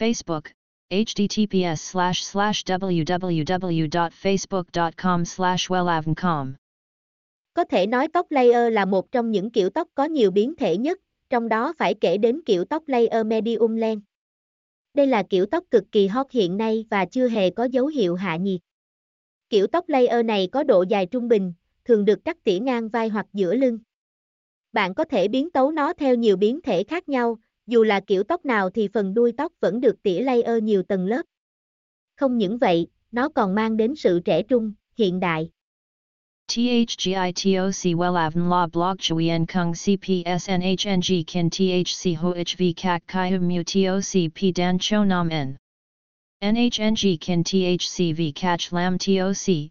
Facebook, https slash slash www.facebook.com slash wellavncom. Có thể nói tóc layer là một trong những kiểu tóc có nhiều biến thể nhất, trong đó phải kể đến kiểu tóc layer medium length. Đây là kiểu tóc cực kỳ hot hiện nay và chưa hề có dấu hiệu hạ nhiệt. Kiểu tóc layer này có độ dài trung bình, thường được cắt tỉa ngang vai hoặc giữa lưng. Bạn có thể biến tấu nó theo nhiều biến thể khác nhau, dù là kiểu tóc nào thì phần đuôi tóc vẫn được tỉa layer nhiều tầng lớp. Không những vậy, nó còn mang đến sự trẻ trung, hiện đại. THGITOC Wellavn La Blog Chuyen Kung CPSNHNG Kin THC HOHV Kak Kai Mu TOC P Dan Cho Nam N NHNG Kin THCV Catch Lam TOC